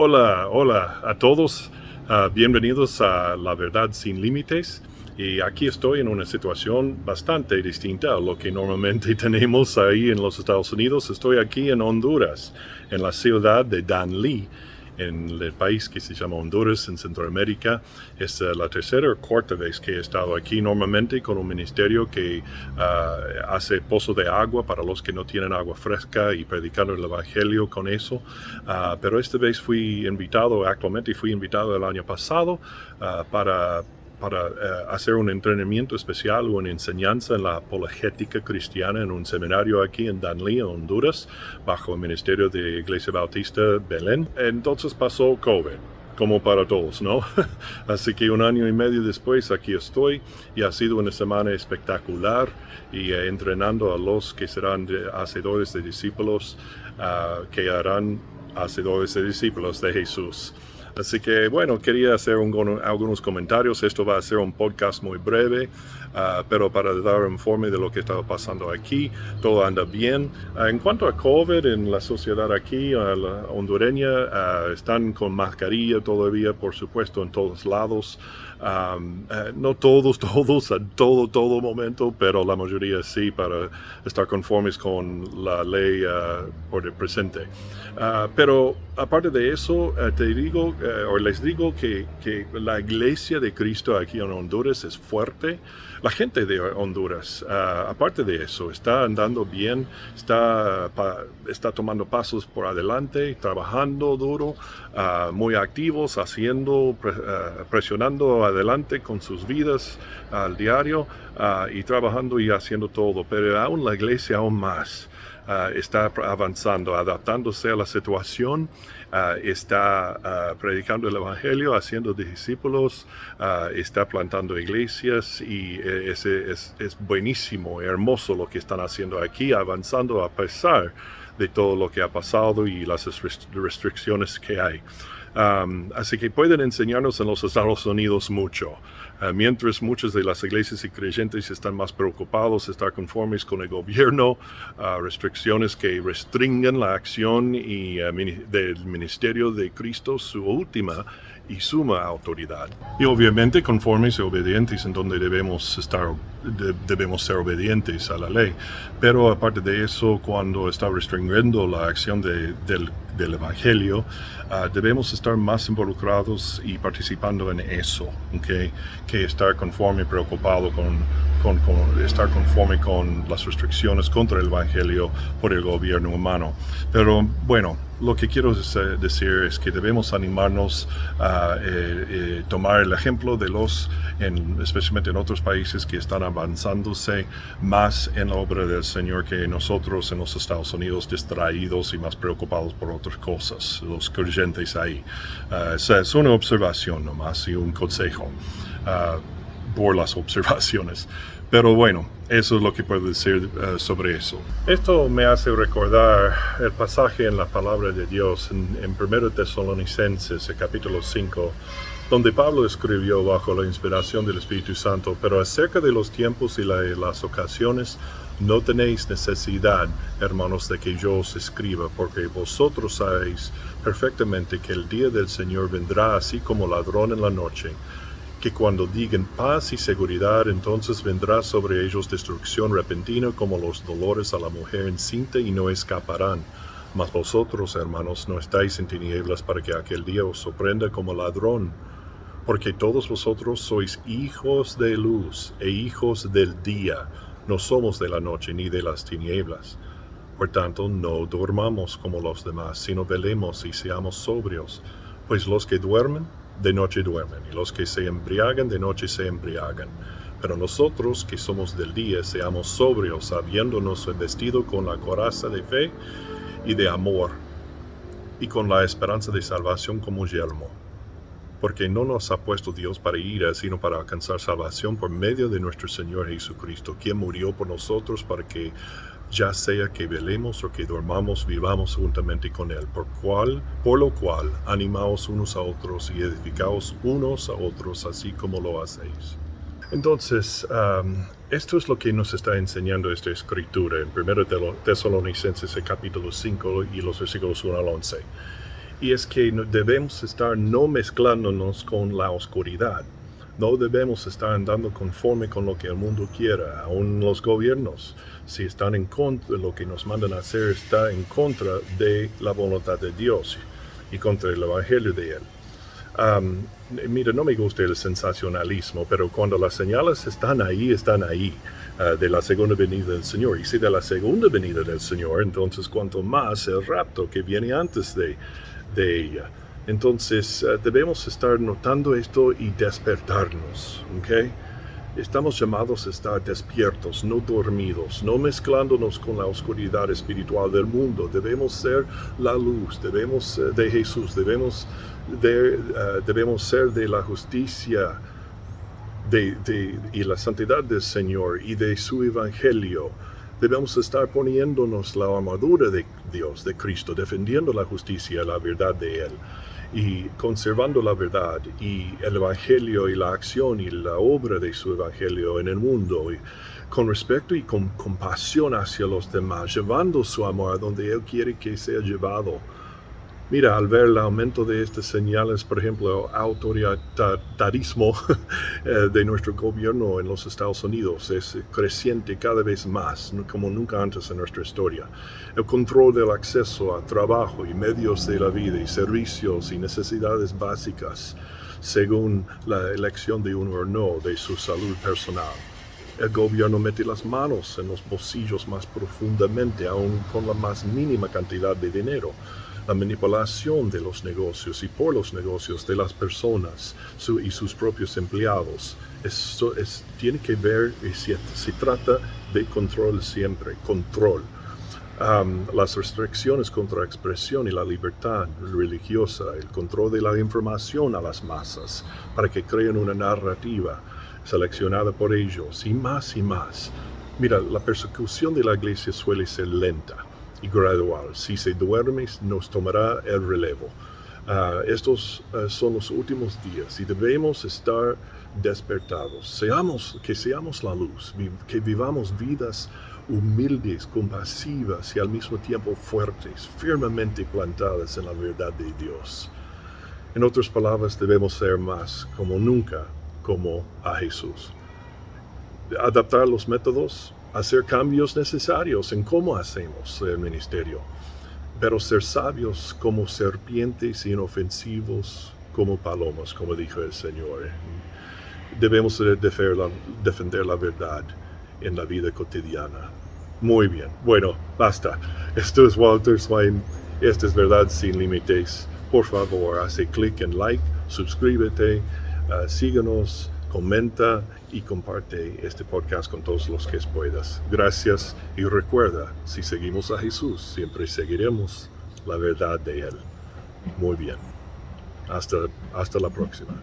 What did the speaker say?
Hola, hola a todos. Uh, bienvenidos a La Verdad Sin Límites. Y aquí estoy en una situación bastante distinta a lo que normalmente tenemos ahí en los Estados Unidos. Estoy aquí en Honduras, en la ciudad de Danlí en el país que se llama Honduras, en Centroamérica. Es uh, la tercera o cuarta vez que he estado aquí, normalmente con un ministerio que uh, hace pozo de agua para los que no tienen agua fresca y predicando el Evangelio con eso. Uh, pero esta vez fui invitado, actualmente fui invitado el año pasado para para eh, hacer un entrenamiento especial o una enseñanza en la apologética cristiana en un seminario aquí en Danlí, Honduras, bajo el Ministerio de Iglesia Bautista Belén. Entonces pasó COVID como para todos, ¿no? Así que un año y medio después aquí estoy y ha sido una semana espectacular y eh, entrenando a los que serán hacedores de discípulos, uh, que harán hacedores de discípulos de Jesús. Así que bueno, quería hacer algunos comentarios. Esto va a ser un podcast muy breve, uh, pero para dar un informe de lo que estaba pasando aquí, todo anda bien. Uh, en cuanto a COVID en la sociedad aquí, uh, la hondureña, están con mascarilla todavía, por supuesto, en todos lados. Um, no todos, todos, a todo, todo momento, pero la mayoría sí, para estar conformes con la ley por el presente. pero aparte de eso, te digo, eh, o les digo que, que, la iglesia de Cristo aquí en Honduras es fuerte. La gente de Honduras, uh, aparte de eso, está andando bien, está, pa, está tomando pasos por adelante, trabajando duro, uh, muy activos, haciendo, pre, uh, presionando adelante con sus vidas al diario y trabajando y haciendo todo. Pero aún la iglesia aún más. Uh, está avanzando, adaptándose a la situación, está predicando el Evangelio, haciendo discípulos, está plantando iglesias y es, es buenísimo, hermoso lo que están haciendo aquí, avanzando a pesar de todo lo que ha pasado y las restricciones que hay. Um, así que pueden enseñarnos en los Estados Unidos mucho. Uh, mientras muchas de las iglesias y creyentes están más preocupados, están conformes con el gobierno, uh, restricciones que restringen la acción y, uh, del ministerio de Cristo, su última y suma autoridad. Y obviamente conformes y obedientes en donde debemos estar, de, debemos ser obedientes a la ley. Pero aparte de eso, cuando está restringiendo la acción de, del, del, Evangelio, uh, debemos estar más involucrados y participando en eso, ¿okay? que estar conforme preocupado con, con, estar conforme con las restricciones contra el Evangelio por el gobierno humano. Pero bueno, lo que quiero decir es que debemos animarnos a eh, eh, tomar el ejemplo de los, en, especialmente en otros países que están avanzándose más en la obra del Señor que nosotros en los Estados Unidos distraídos y más preocupados por otras cosas, los creyentes ahí. Uh, es una observación nomás y un consejo uh, por las observaciones. Pero bueno, eso es lo que puedo decir uh, sobre eso. Esto me hace recordar el pasaje en la palabra de Dios en, en 1 Tesalonicenses, el capítulo 5, donde Pablo escribió bajo la inspiración del Espíritu Santo, pero acerca de los tiempos y la, las ocasiones, no tenéis necesidad, hermanos, de que yo os escriba, porque vosotros sabéis perfectamente que el día del Señor vendrá así como ladrón en la noche que cuando digan paz y seguridad, entonces vendrá sobre ellos destrucción repentina como los dolores a la mujer encinta y no escaparán. Mas vosotros, hermanos, no estáis en tinieblas para que aquel día os sorprenda como ladrón, porque todos vosotros sois hijos de luz e hijos del día, no somos de la noche ni de las tinieblas. Por tanto, no dormamos como los demás, sino velemos y seamos sobrios, pues los que duermen, de noche duermen, y los que se embriagan de noche se embriagan. Pero nosotros que somos del día, seamos sobrios, habiéndonos vestido con la coraza de fe y de amor, y con la esperanza de salvación como yelmo. Porque no nos ha puesto Dios para ira, sino para alcanzar salvación por medio de nuestro Señor Jesucristo, quien murió por nosotros para que ya sea que velemos o que dormamos, vivamos juntamente con Él, por, cual, por lo cual animaos unos a otros y edificaos unos a otros, así como lo hacéis. Entonces, esto es lo que nos está enseñando esta escritura en 1 Tesalonicenses capítulo 5 y los versículos 1 al 11. Y es que debemos estar no mezclándonos con la oscuridad. No debemos estar andando conforme con lo que el mundo quiera, aún los gobiernos. Si están en contra, lo que nos mandan a hacer está en contra de la voluntad de Dios y contra el Evangelio de Él. mira, no me gusta el sensacionalismo, pero cuando las señales están ahí, están ahí, ah, de la segunda venida del Señor. Y si de la segunda venida del Señor, entonces cuanto más el rapto que viene antes de, de. Entonces ah, debemos estar notando esto y despertarnos, ¿ok? Estamos llamados a estar despiertos, no dormidos, no mezclándonos con la oscuridad espiritual del mundo. Debemos ser la luz, debemos eh, de Jesús, debemos, de, eh, debemos ser de la justicia y la santidad del Señor y de su evangelio. Debemos estar poniéndonos la armadura de Dios, de Cristo, defendiendo la justicia, la verdad de Él y conservando la verdad y el Evangelio y la acción y la obra de su Evangelio en el mundo, con respeto y con compasión hacia los demás, llevando su amor a donde Él quiere que sea llevado Mira, al ver el aumento de estas señales, por ejemplo, autoritarismo eh, de nuestro gobierno en los Estados Unidos es creciente cada vez más, como nunca antes en nuestra historia. El control del acceso a trabajo y medios de la vida y servicios y necesidades básicas según la elección de uno o no de su salud personal. El gobierno mete las manos en los bolsillos más profundamente, aun con la más mínima cantidad de dinero la manipulación de los negocios y por los negocios de las personas y sus propios empleados. Esto es, tiene que ver, y se, trata de control siempre, control. las restricciones contra expresión y la libertad religiosa, el control de la información a las masas para que creen una narrativa seleccionada por ellos y más y más. Mira, la persecución de la iglesia suele ser lenta y gradual. Si se duerme, nos tomará el relevo. Ah, estos ah, son los últimos días y debemos estar despertados. Seamos, que seamos la luz, que vivamos vidas humildes, compasivas y al mismo tiempo fuertes, firmemente plantadas en la verdad de Dios. En otras palabras, debemos ser más como nunca como a Jesús. Adaptar los métodos hacer cambios necesarios en cómo hacemos el ministerio, pero ser sabios como serpientes inofensivos como palomas, como dijo el Señor. Debemos defender la, verdad en la vida cotidiana. Muy bien, bueno, basta. Esto es Walter Swain. Esta es Verdad sin Límites. Por favor, hace clic en like, suscríbete, uh, síganos comenta y comparte este podcast con todos los que puedas. Gracias y recuerda, si seguimos a Jesús, siempre seguiremos la verdad de Él. Muy bien. Hasta, hasta la próxima.